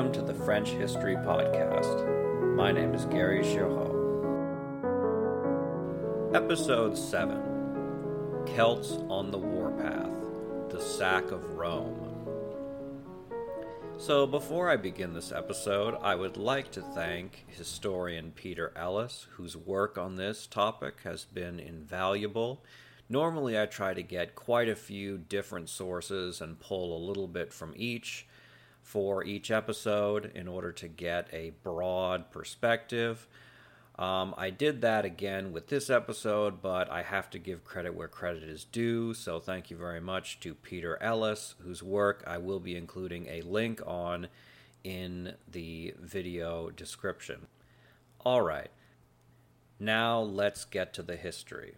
Welcome to the French History Podcast. My name is Gary Girod. Episode 7 Celts on the Warpath The Sack of Rome. So, before I begin this episode, I would like to thank historian Peter Ellis, whose work on this topic has been invaluable. Normally, I try to get quite a few different sources and pull a little bit from each for each episode in order to get a broad perspective. Um, I did that again with this episode, but I have to give credit where credit is due. So thank you very much to Peter Ellis, whose work I will be including a link on in the video description. All right, now let's get to the history.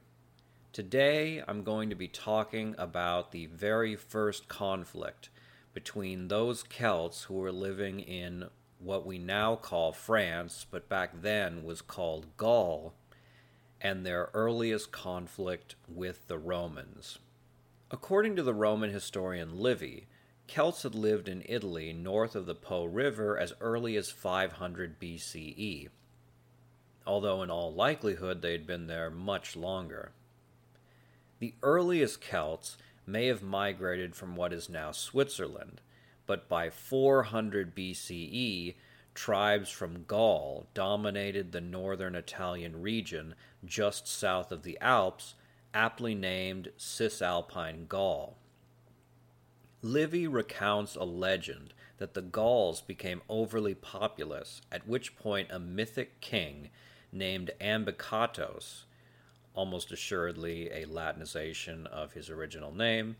Today I'm going to be talking about the very first conflict between those Celts who were living in what we now call France, but back then was called Gaul, and their earliest conflict with the Romans. According to the Roman historian Livy, Celts had lived in Italy north of the Po River as early as 500 BCE, although in all likelihood they had been there much longer. The earliest Celts may have migrated from what is now Switzerland, but by 400 BCE, tribes from Gaul dominated the northern Italian region just south of the Alps, aptly named Cisalpine Gaul. Livy recounts a legend that the Gauls became overly populous, at which point a mythic king named Ambicatos almost assuredly a Latinization of his original name,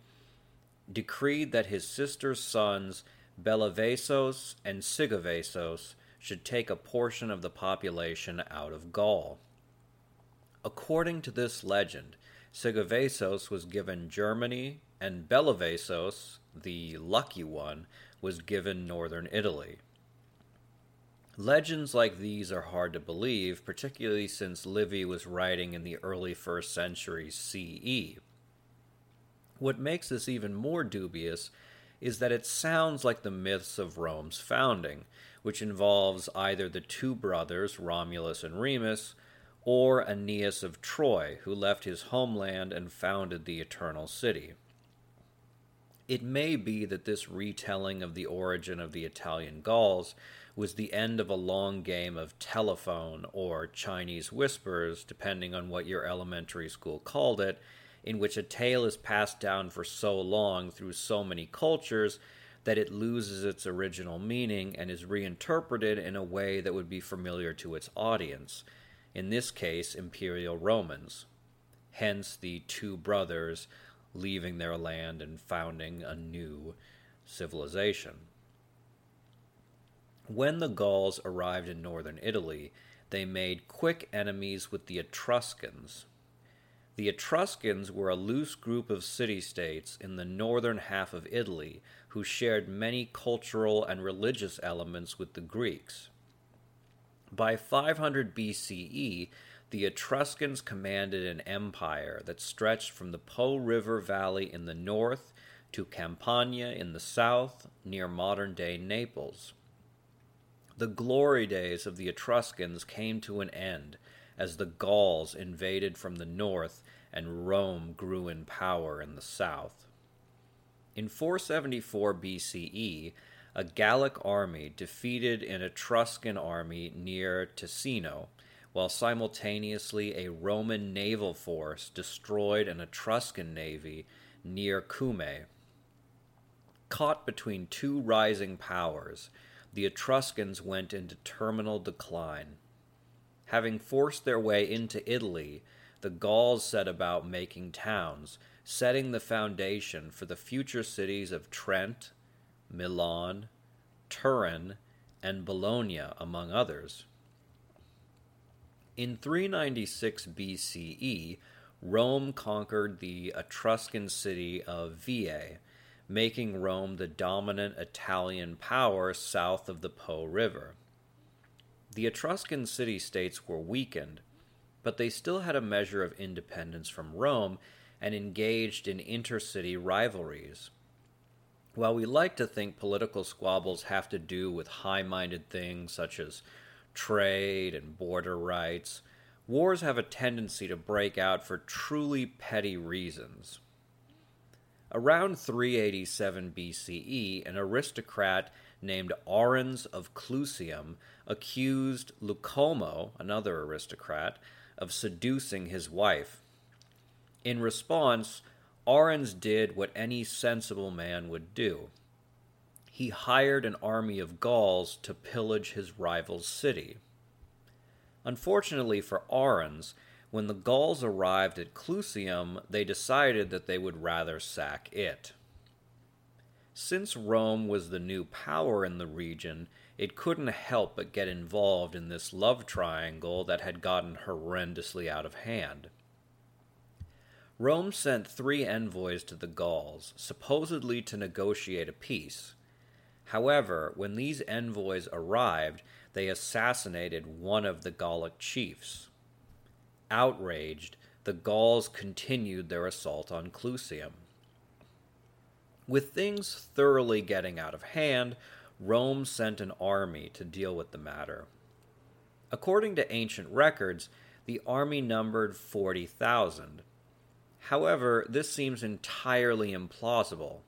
decreed that his sister's sons Bellivaesos and Sigivaesos should take a portion of the population out of Gaul. According to this legend, Sigivaesos was given Germany, and Bellivaesos, the lucky one, was given northern Italy. Legends like these are hard to believe, particularly since Livy was writing in the early 1st century CE. What makes this even more dubious is that it sounds like the myths of Rome's founding, which involves either the two brothers, Romulus and Remus, or Aeneas of Troy, who left his homeland and founded the Eternal City. It may be that this retelling of the origin of the Italian Gauls was the end of a long game of telephone or Chinese whispers, depending on what your elementary school called it, in which a tale is passed down for so long through so many cultures that it loses its original meaning and is reinterpreted in a way that would be familiar to its audience, in this case, Imperial Romans. Hence the two brothers leaving their land and founding a new civilization. When the Gauls arrived in northern Italy, they made quick enemies with the Etruscans. The Etruscans were a loose group of city states in the northern half of Italy who shared many cultural and religious elements with the Greeks. By 500 BCE, the Etruscans commanded an empire that stretched from the Po River Valley in the north to Campania in the south, near modern day Naples. The glory days of the Etruscans came to an end as the Gauls invaded from the north and Rome grew in power in the south. In 474 BCE, a Gallic army defeated an Etruscan army near Ticino, while simultaneously a Roman naval force destroyed an Etruscan navy near Cumae. Caught between two rising powers, the Etruscans went into terminal decline. Having forced their way into Italy, the Gauls set about making towns, setting the foundation for the future cities of Trent, Milan, Turin, and Bologna, among others. In 396 BCE, Rome conquered the Etruscan city of Veii, making Rome the dominant Italian power south of the Po River. The Etruscan city states were weakened, but they still had a measure of independence from Rome and engaged in intercity rivalries. While we like to think political squabbles have to do with high minded things such as trade and border rights, wars have a tendency to break out for truly petty reasons. Around 387 BCE, an aristocrat named Arruns of Clusium accused Lucumo, another aristocrat, of seducing his wife. In response, Arruns did what any sensible man would do. He hired an army of Gauls to pillage his rival's city. Unfortunately for Arruns, when the Gauls arrived at Clusium, they decided that they would rather sack it. Since Rome was the new power in the region, it couldn't help but get involved in this love triangle that had gotten horrendously out of hand. Rome sent three envoys to the Gauls, supposedly to negotiate a peace. However, when these envoys arrived, they assassinated one of the Gallic chiefs. Outraged, the Gauls continued their assault on Clusium. With things thoroughly getting out of hand, Rome sent an army to deal with the matter. According to ancient records, the army numbered 40,000. However, this seems entirely implausible.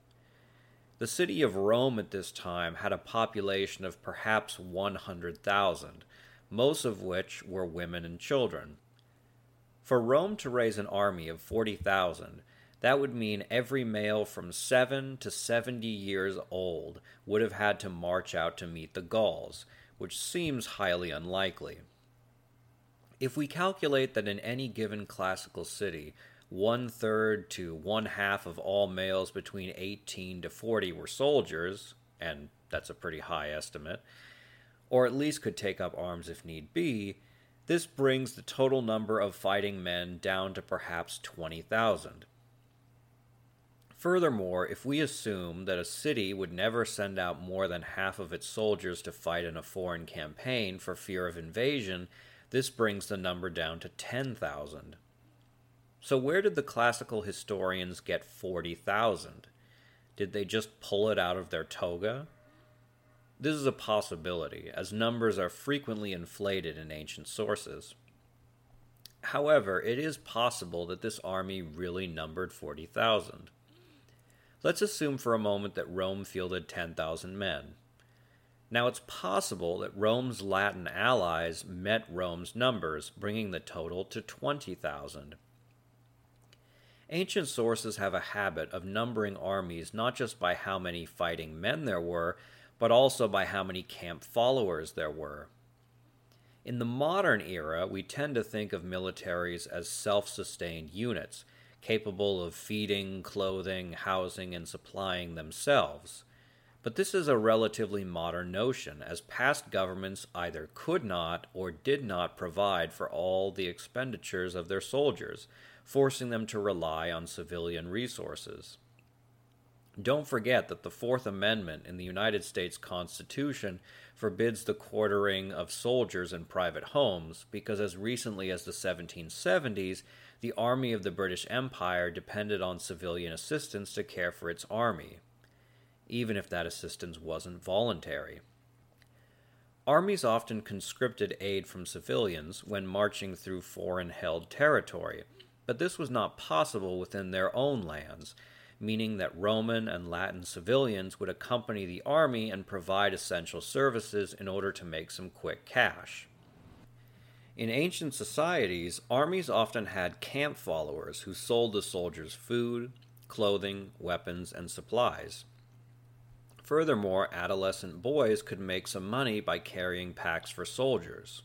The city of Rome at this time had a population of perhaps 100,000, most of which were women and children. For Rome to raise an army of 40,000, that would mean every male from 7 to 70 years old would have had to march out to meet the Gauls, which seems highly unlikely. If we calculate that in any given classical city, one third to one half of all males between 18 to 40 were soldiers, and that's a pretty high estimate, or at least could take up arms if need be, this brings the total number of fighting men down to perhaps 20,000. Furthermore, if we assume that a city would never send out more than half of its soldiers to fight in a foreign campaign for fear of invasion, this brings the number down to 10,000. So, where did the classical historians get 40,000? Did they just pull it out of their toga? This is a possibility, as numbers are frequently inflated in ancient sources. However, it is possible that this army really numbered 40,000. Let's assume for a moment that Rome fielded 10,000 men. Now, it's possible that Rome's Latin allies met Rome's numbers, bringing the total to 20,000. Ancient sources have a habit of numbering armies not just by how many fighting men there were, but also by how many camp followers there were. In the modern era, we tend to think of militaries as self sustained units, capable of feeding, clothing, housing, and supplying themselves. But this is a relatively modern notion, as past governments either could not or did not provide for all the expenditures of their soldiers, forcing them to rely on civilian resources. Don't forget that the Fourth Amendment in the United States Constitution forbids the quartering of soldiers in private homes because, as recently as the 1770s, the army of the British Empire depended on civilian assistance to care for its army, even if that assistance wasn't voluntary. Armies often conscripted aid from civilians when marching through foreign held territory, but this was not possible within their own lands, meaning that Roman and Latin civilians would accompany the army and provide essential services in order to make some quick cash. In ancient societies, armies often had camp followers who sold the soldiers food, clothing, weapons, and supplies. Furthermore, adolescent boys could make some money by carrying packs for soldiers.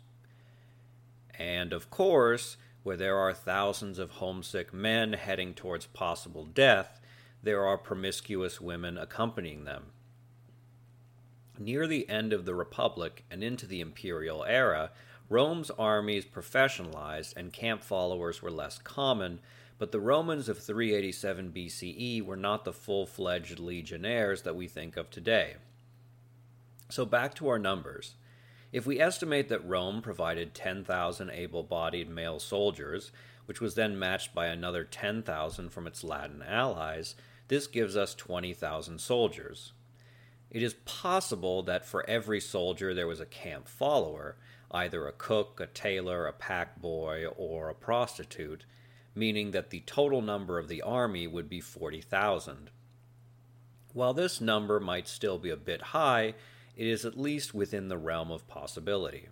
And of course, where there are thousands of homesick men heading towards possible death, there are promiscuous women accompanying them. Near the end of the Republic and into the imperial era, Rome's armies professionalized and camp followers were less common, but the Romans of 387 BCE were not the full fledged legionnaires that we think of today. So, back to our numbers. If we estimate that Rome provided 10,000 able bodied male soldiers, which was then matched by another 10,000 from its Latin allies, this gives us 20,000 soldiers. It is possible that for every soldier there was a camp follower, either a cook, a tailor, a pack boy, or a prostitute, meaning that the total number of the army would be 40,000. While this number might still be a bit high, it is at least within the realm of possibility.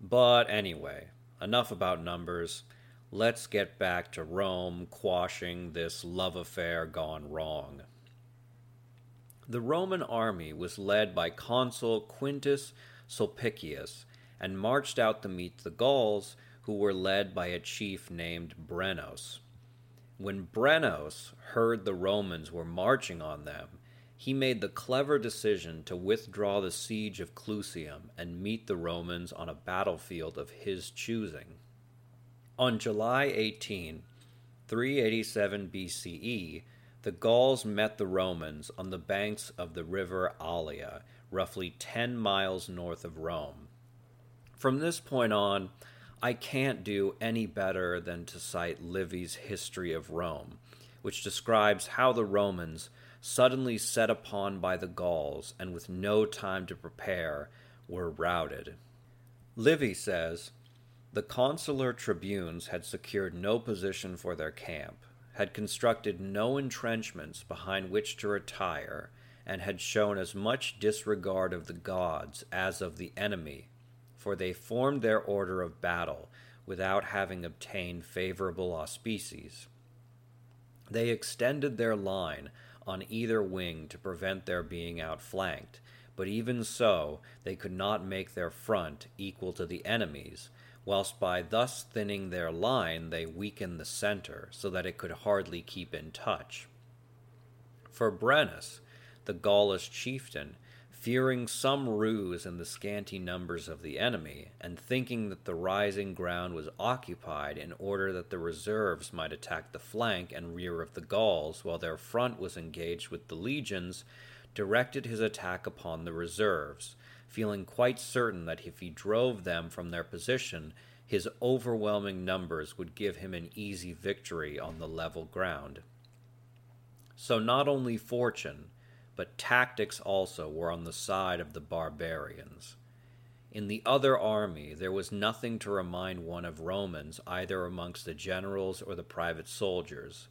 But anyway, enough about numbers. Let's get back to Rome quashing this love affair gone wrong. The Roman army was led by consul Quintus Sulpicius and marched out to meet the Gauls, who were led by a chief named Brennos. When Brennos heard the Romans were marching on them, he made the clever decision to withdraw the siege of Clusium and meet the Romans on a battlefield of his choosing. On July 18, 387 BCE, the Gauls met the Romans on the banks of the river Allia, roughly 10 miles north of Rome. From this point on, I can't do any better than to cite Livy's History of Rome, which describes how the Romans, suddenly set upon by the Gauls and with no time to prepare, were routed. Livy says, The consular tribunes had secured no position for their camp, had constructed no entrenchments behind which to retire, and had shown as much disregard of the gods as of the enemy, for they formed their order of battle without having obtained favorable auspices. They extended their line on either wing to prevent their being outflanked, but even so they could not make their front equal to the enemy's, whilst by thus thinning their line they weakened the center so that it could hardly keep in touch. For Brennus, the Gaulish chieftain, fearing some ruse in the scanty numbers of the enemy, and thinking that the rising ground was occupied in order that the reserves might attack the flank and rear of the Gauls while their front was engaged with the legions, directed his attack upon the reserves, feeling quite certain that if he drove them from their position, his overwhelming numbers would give him an easy victory on the level ground. So not only fortune, but tactics also were on the side of the barbarians. In the other army, there was nothing to remind one of Romans either amongst the generals or the private soldiers.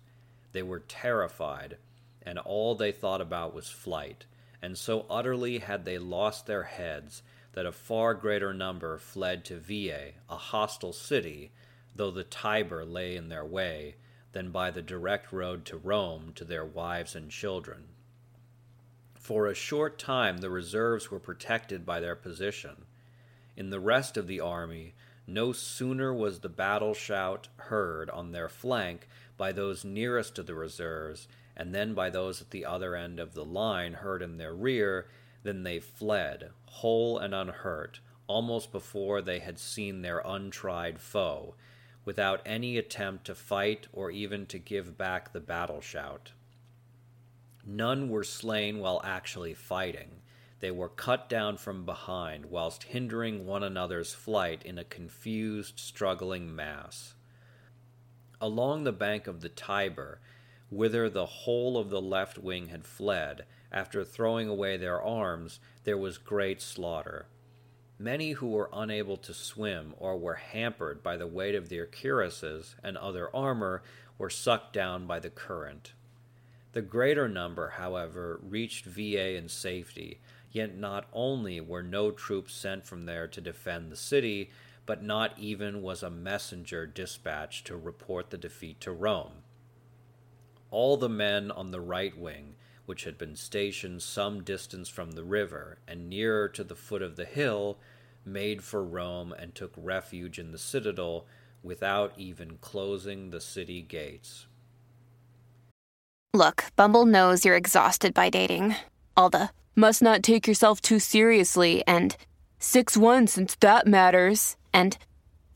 They were terrified, and all they thought about was flight, and so utterly had they lost their heads that a far greater number fled to Veii, a hostile city, though the Tiber lay in their way, than by the direct road to Rome to their wives and children. For a short time the reserves were protected by their position. In the rest of the army, no sooner was the battle shout heard on their flank by those nearest to the reserves and then by those at the other end of the line heard in their rear, then they fled, whole and unhurt, almost before they had seen their untried foe, without any attempt to fight or even to give back the battle shout. None were slain while actually fighting. They were cut down from behind whilst hindering one another's flight in a confused, struggling mass. Along the bank of the Tiber, whither the whole of the left wing had fled, after throwing away their arms, there was great slaughter. Many who were unable to swim or were hampered by the weight of their cuirasses and other armor were sucked down by the current. The greater number, however, reached Veii in safety, yet not only were no troops sent from there to defend the city, but not even was a messenger dispatched to report the defeat to Rome all the men on the right wing, which had been stationed some distance from the river and nearer to the foot of the hill, made for Rome and took refuge in the citadel without even closing the city gates. Look, Bumble knows you're exhausted by dating. All the must not take yourself too seriously and 6 1 since that matters. And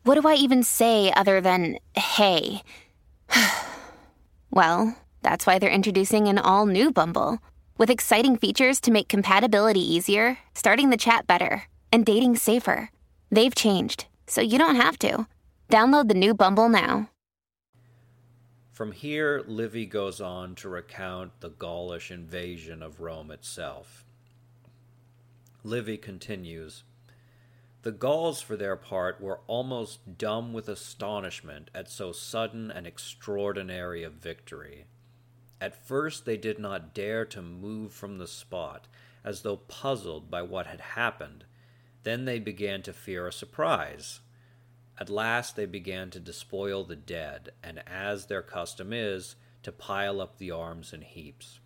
what do I even say other than hey? well, that's why they're introducing an all new Bumble with exciting features to make compatibility easier, starting the chat better, and dating safer. They've changed, so you don't have to. Download the new Bumble now. From here, Livy goes on to recount the Gaulish invasion of Rome itself. Livy continues The Gauls, for their part, were almost dumb with astonishment at so sudden and extraordinary a victory. At first, they did not dare to move from the spot, as though puzzled by what had happened. Then they began to fear a surprise. At last they began to despoil the dead, and as their custom is, to pile up the arms in heaps.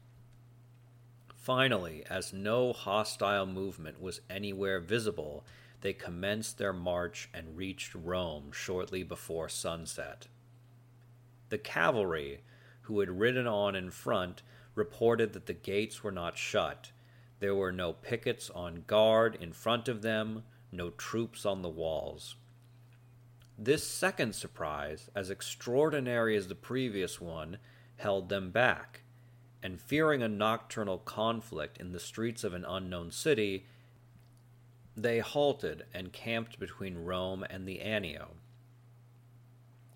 Finally, as no hostile movement was anywhere visible, they commenced their march and reached Rome shortly before sunset. The cavalry, who had ridden on in front, reported that the gates were not shut. There were no pickets on guard in front of them, no troops on the walls. This second surprise, as extraordinary as the previous one, held them back, and fearing a nocturnal conflict in the streets of an unknown city, they halted and camped between Rome and the Anio.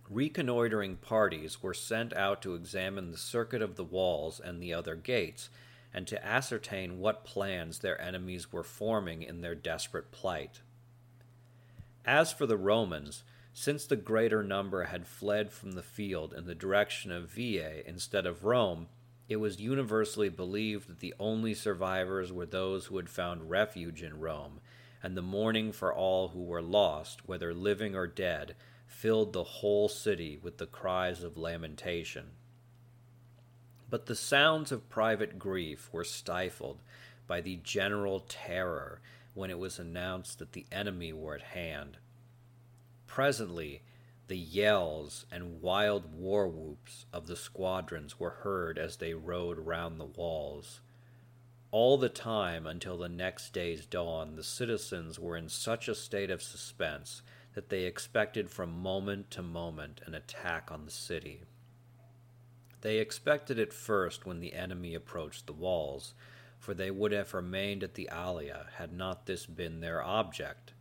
Reconnoitering parties were sent out to examine the circuit of the walls and the other gates, and to ascertain what plans their enemies were forming in their desperate plight. As for the Romans, since the greater number had fled from the field in the direction of Veii instead of Rome, it was universally believed that the only survivors were those who had found refuge in Rome, and the mourning for all who were lost, whether living or dead, filled the whole city with the cries of lamentation. But the sounds of private grief were stifled by the general terror when it was announced that the enemy were at hand. Presently, the yells and wild war whoops of the squadrons were heard as they rode round the walls. All the time until the next day's dawn, the citizens were in such a state of suspense that they expected from moment to moment an attack on the city. They expected it first when the enemy approached the walls, for they would have remained at the Alia had not this been their object.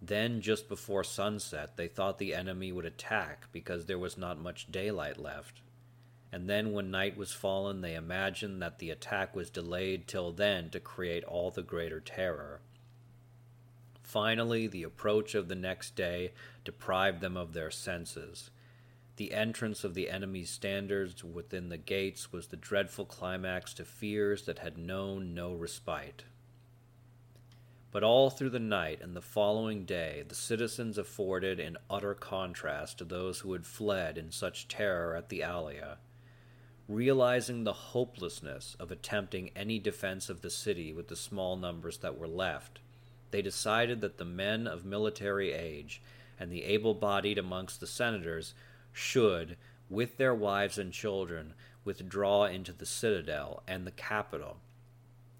Then, just before sunset, they thought the enemy would attack because there was not much daylight left. And then, when night was fallen, they imagined that the attack was delayed till then to create all the greater terror. Finally, the approach of the next day deprived them of their senses. The entrance of the enemy's standards within the gates was the dreadful climax to fears that had known no respite. But all through the night and the following day, the citizens afforded in utter contrast to those who had fled in such terror at the Alia. Realizing the hopelessness of attempting any defense of the city with the small numbers that were left, they decided that the men of military age and the able bodied amongst the senators should, with their wives and children, withdraw into the citadel and the Capitol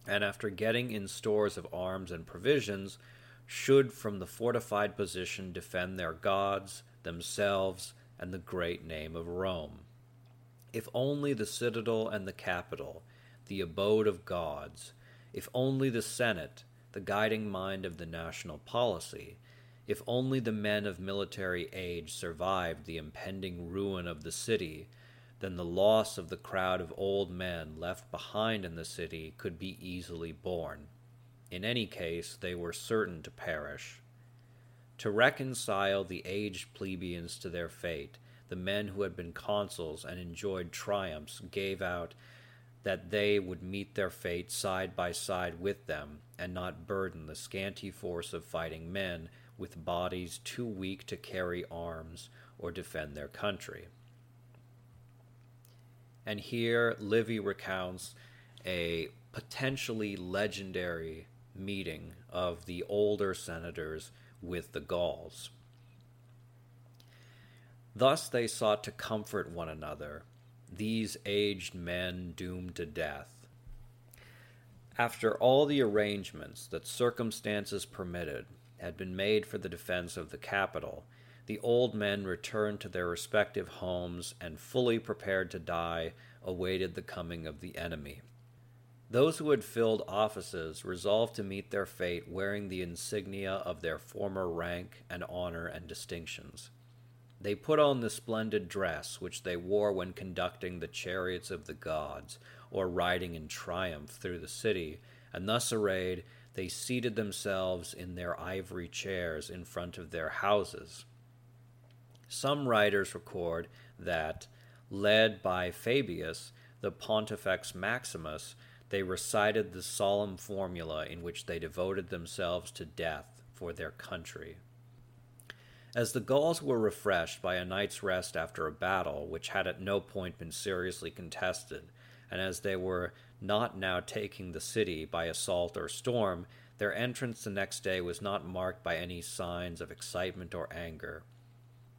and after getting in stores of arms and provisions, should from the fortified position defend their gods, themselves, and the great name of Rome. If only the citadel and the Capitol, the abode of gods, if only the Senate, the guiding mind of the national policy, if only the men of military age survived the impending ruin of the city, then the loss of the crowd of old men left behind in the city could be easily borne. In any case, they were certain to perish. To reconcile the aged plebeians to their fate, the men who had been consuls and enjoyed triumphs gave out that they would meet their fate side by side with them, and not burden the scanty force of fighting men with bodies too weak to carry arms or defend their country. And here Livy recounts a potentially legendary meeting of the older senators with the Gauls. Thus they sought to comfort one another, these aged men doomed to death. After all the arrangements that circumstances permitted had been made for the defense of the Capitol, the old men returned to their respective homes and, fully prepared to die, awaited the coming of the enemy. Those who had filled offices resolved to meet their fate wearing the insignia of their former rank and honor and distinctions. They put on the splendid dress which they wore when conducting the chariots of the gods, or riding in triumph through the city, and thus arrayed, they seated themselves in their ivory chairs in front of their houses. Some writers record that, led by Fabius, the Pontifex Maximus, they recited the solemn formula in which they devoted themselves to death for their country. As the Gauls were refreshed by a night's rest after a battle which had at no point been seriously contested, and as they were not now taking the city by assault or storm, their entrance the next day was not marked by any signs of excitement or anger.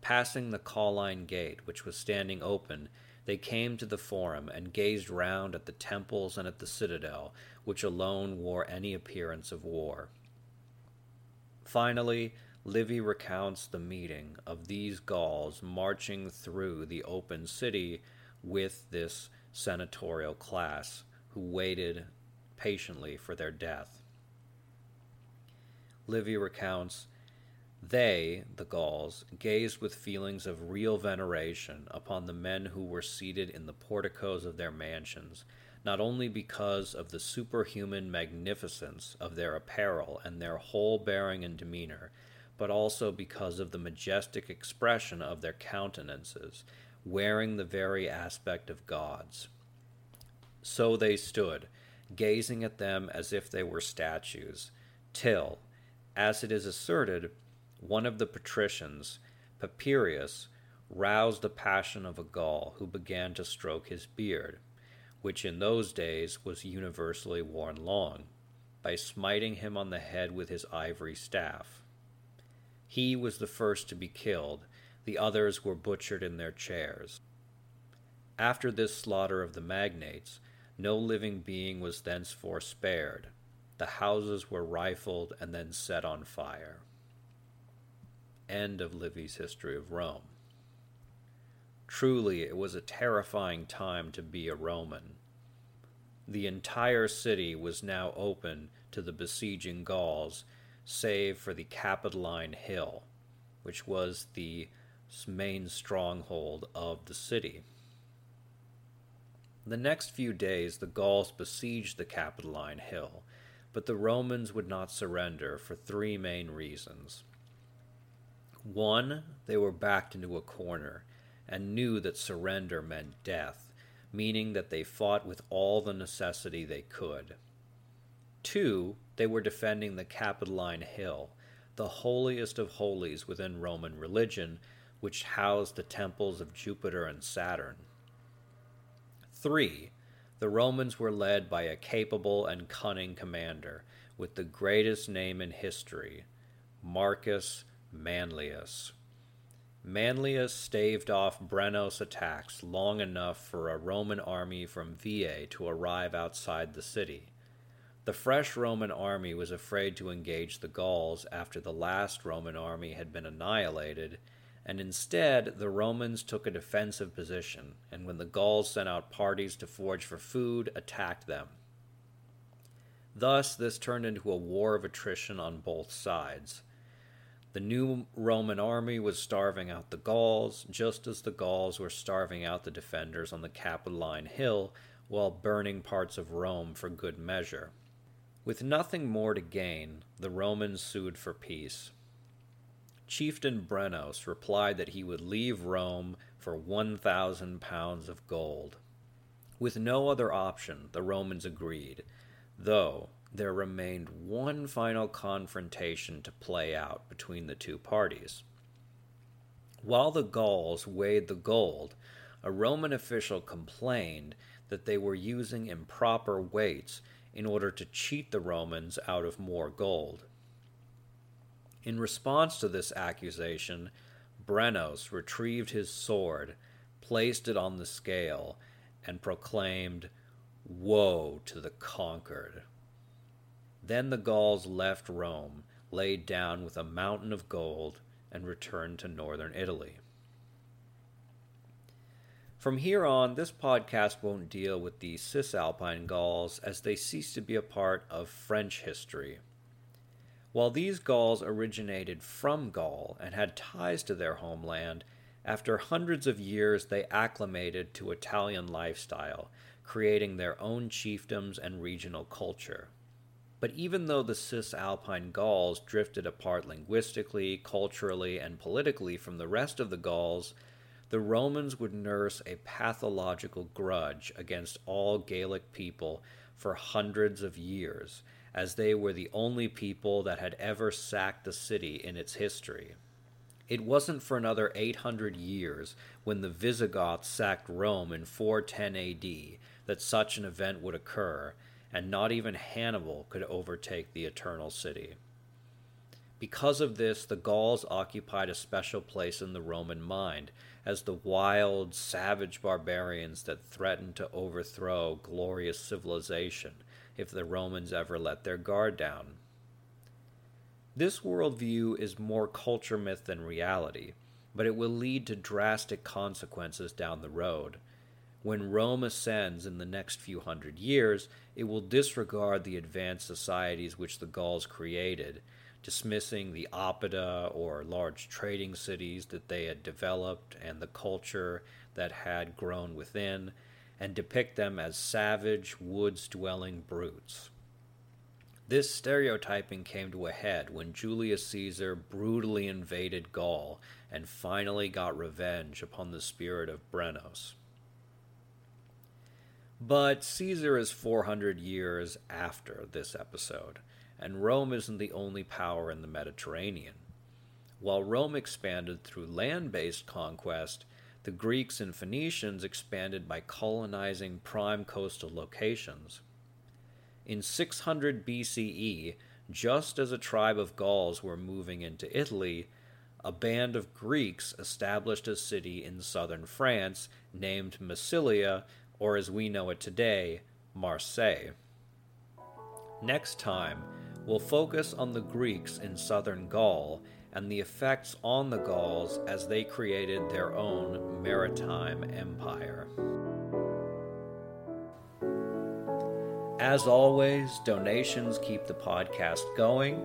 Passing the Colline Gate, which was standing open, they came to the Forum and gazed round at the temples and at the citadel, which alone wore any appearance of war. Finally, Livy recounts the meeting of these Gauls marching through the open city with this senatorial class who waited patiently for their death. Livy recounts they, the Gauls, gazed with feelings of real veneration upon the men who were seated in the porticos of their mansions, not only because of the superhuman magnificence of their apparel and their whole bearing and demeanor, but also because of the majestic expression of their countenances, wearing the very aspect of gods. So they stood, gazing at them as if they were statues, till, as it is asserted, one of the patricians, Papirius, roused the passion of a Gaul who began to stroke his beard, which in those days was universally worn long, by smiting him on the head with his ivory staff. He was the first to be killed, the others were butchered in their chairs. After this slaughter of the magnates, no living being was thenceforth spared. The houses were rifled and then set on fire. End of Livy's History of Rome. Truly, it was a terrifying time to be a Roman. The entire city was now open to the besieging Gauls, save for the Capitoline Hill, which was the main stronghold of the city. The next few days, the Gauls besieged the Capitoline Hill, but the Romans would not surrender for three main reasons. One, they were backed into a corner and knew that surrender meant death, meaning that they fought with all the necessity they could. Two, they were defending the Capitoline Hill, the holiest of holies within Roman religion, which housed the temples of Jupiter and Saturn. Three, the Romans were led by a capable and cunning commander with the greatest name in history, Marcus Manlius. Manlius staved off Brennus' attacks long enough for a Roman army from Veii to arrive outside the city. The fresh Roman army was afraid to engage the Gauls after the last Roman army had been annihilated, and instead the Romans took a defensive position, and when the Gauls sent out parties to forage for food, attacked them. Thus, this turned into a war of attrition on both sides. The new Roman army was starving out the Gauls, just as the Gauls were starving out the defenders on the Capitoline Hill while burning parts of Rome for good measure. With nothing more to gain, the Romans sued for peace. Chieftain Brennus replied that he would leave Rome for 1,000 pounds of gold. With no other option, the Romans agreed, though, there remained one final confrontation to play out between the two parties. While the Gauls weighed the gold, a Roman official complained that they were using improper weights in order to cheat the Romans out of more gold. In response to this accusation, Brennos retrieved his sword, placed it on the scale, and proclaimed, Woe to the conquered! Then the Gauls left Rome, laid down with a mountain of gold, and returned to northern Italy. From here on, this podcast won't deal with the Cisalpine Gauls as they cease to be a part of French history. While these Gauls originated from Gaul and had ties to their homeland, after hundreds of years they acclimated to Italian lifestyle, creating their own chiefdoms and regional culture. But even though the Cisalpine Gauls drifted apart linguistically, culturally, and politically from the rest of the Gauls, the Romans would nurse a pathological grudge against all Gaelic people for hundreds of years, as they were the only people that had ever sacked the city in its history. It wasn't for another 800 years, when the Visigoths sacked Rome in 410 AD, that such an event would occur, and not even Hannibal could overtake the Eternal City. Because of this, the Gauls occupied a special place in the Roman mind as the wild, savage barbarians that threatened to overthrow glorious civilization if the Romans ever let their guard down. This worldview is more culture myth than reality, but it will lead to drastic consequences down the road. When Rome ascends in the next few hundred years, it will disregard the advanced societies which the Gauls created dismissing the oppida or large trading cities that they had developed and the culture that had grown within, and depict them as savage, woods dwelling brutes. This stereotyping came to a head when Julius Caesar brutally invaded Gaul and finally got revenge upon the spirit of Brennos. But Caesar is 400 years after this episode, and Rome isn't the only power in the Mediterranean. While Rome expanded through land based conquest, the Greeks and Phoenicians expanded by colonizing prime coastal locations. In 600 BCE, just as a tribe of Gauls were moving into Italy, a band of Greeks established a city in southern France named Massilia, or as we know it today, Marseille. Next time, will focus on the Greeks in southern Gaul and the effects on the Gauls as they created their own maritime empire. As always, donations keep the podcast going.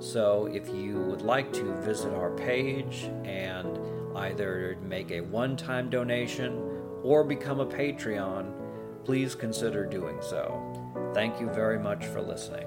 So if you would like to visit our page and either make a one time donation or become a Patreon, please consider doing so. Thank you very much for listening.